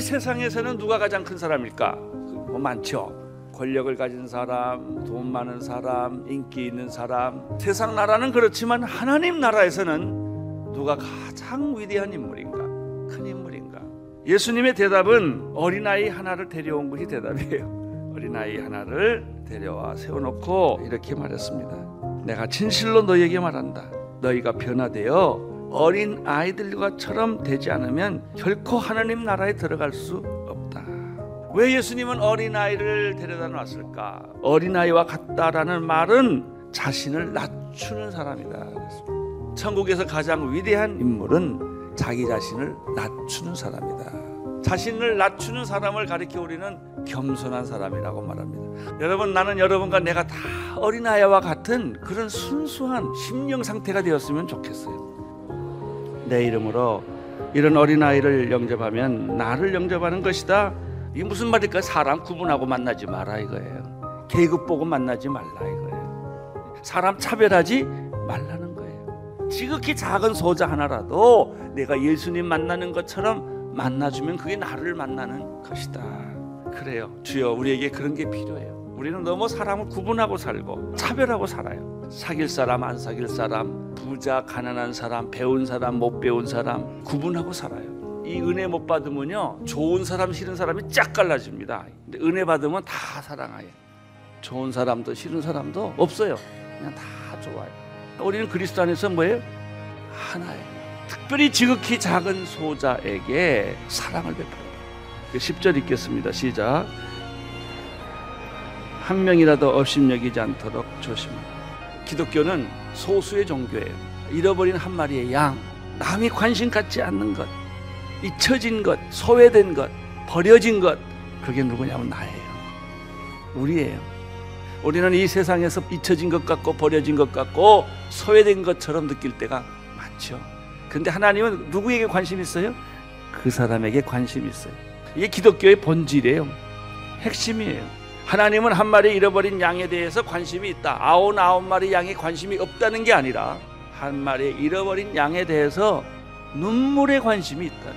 세상에서는 누가 가장 큰 사람일까? 뭐 많죠. 권력을 가진 사람, 돈 많은 사람, 인기 있는 사람. 세상 나라는 그렇지만 하나님 나라에서는 누가 가장 위대한 인물인가? 큰 인물인가? 예수님의 대답은 어린아이 하나를 데려온 것이 대답이에요. 어린아이 하나를 데려와 세워놓고 이렇게 말했습니다. 내가 진실로 너에게 말한다. 너희가 변화되어 어린 아이들과처럼 되지 않으면 결코 하나님 나라에 들어갈 수 없다. 왜 예수님은 어린 아이를 데려다 놨을까? 어린 아이와 같다라는 말은 자신을 낮추는 사람이다. 천국에서 가장 위대한 인물은 자기 자신을 낮추는 사람이다. 자신을 낮추는 사람을 가리켜 우리는 겸손한 사람이라고 말합니다. 여러분 나는 여러분과 내가 다 어린아이와 같은 그런 순수한 심령 상태가 되었으면 좋겠어요. 내 이름으로 이런 어린아이를 영접하면 나를 영접하는 것이다. 이게 무슨 말일까? 사람 구분하고 만나지 마라 이거예요. 계급 보고 만나지 말라 이거예요. 사람 차별하지 말라는 거예요. 지극히 작은 소자 하나라도 내가 예수님 만나는 것처럼 만나주면 그게 나를 만나는 것이다. 그래요. 주여 우리에게 그런 게 필요해요. 우리는 너무 사람을 구분하고 살고 차별하고 살아요. 사귈 사람 안 사귈 사람, 부자 가난한 사람, 배운 사람 못 배운 사람 구분하고 살아요. 이 은혜 못 받으면요 좋은 사람 싫은 사람이 쫙 갈라집니다. 근데 은혜 받으면 다 사랑해요. 좋은 사람도 싫은 사람도 없어요. 그냥 다 좋아요. 우리는 그리스도 안에서 뭐예요? 하나예요. 특별히 지극히 작은 소자에게 사랑을 베풀어요. 10절 읽겠습니다. 시작. 한 명이라도 업심 여기지 않도록 조심하라. 기독교는 소수의 종교예요. 잃어버린 한 마리의 양, 남이 관심 갖지 않는 것, 잊혀진 것, 소외된 것, 버려진 것, 그게 누구냐면 나예요. 우리예요. 우리는 이 세상에서 잊혀진 것 같고 버려진 것 같고 소외된 것처럼 느낄 때가 많죠. 근데 하나님은 누구에게 관심 있어요? 그 사람에게 관심 있어요. 이게 기독교의 본질이에요. 핵심이에요. 하나님은 한 마리 잃어버린 양에 대해서 관심이 있다. 아홉 아홉 마리 양에 관심이 없다는 게 아니라 한 마리 잃어버린 양에 대해서 눈물에 관심이 있다.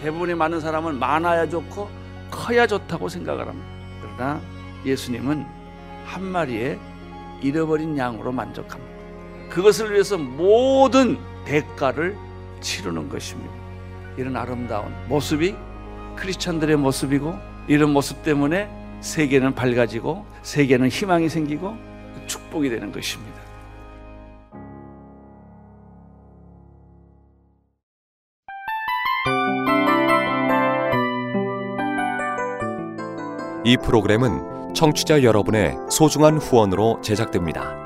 대부분의 많은 사람은 많아야 좋고 커야 좋다고 생각을 합니다. 그러나 예수님은 한 마리의 잃어버린 양으로 만족합니다. 그것을 위해서 모든 대가를 치르는 것입니다. 이런 아름다운 모습이 크리스천들의 모습이고 이런 모습 때문에 세계는 밝아지고 세계는 희망이 생기고 축복이 되는 것입니다. 이 프로그램은 청취자 여러분의 소중한 후원으로 제작됩니다.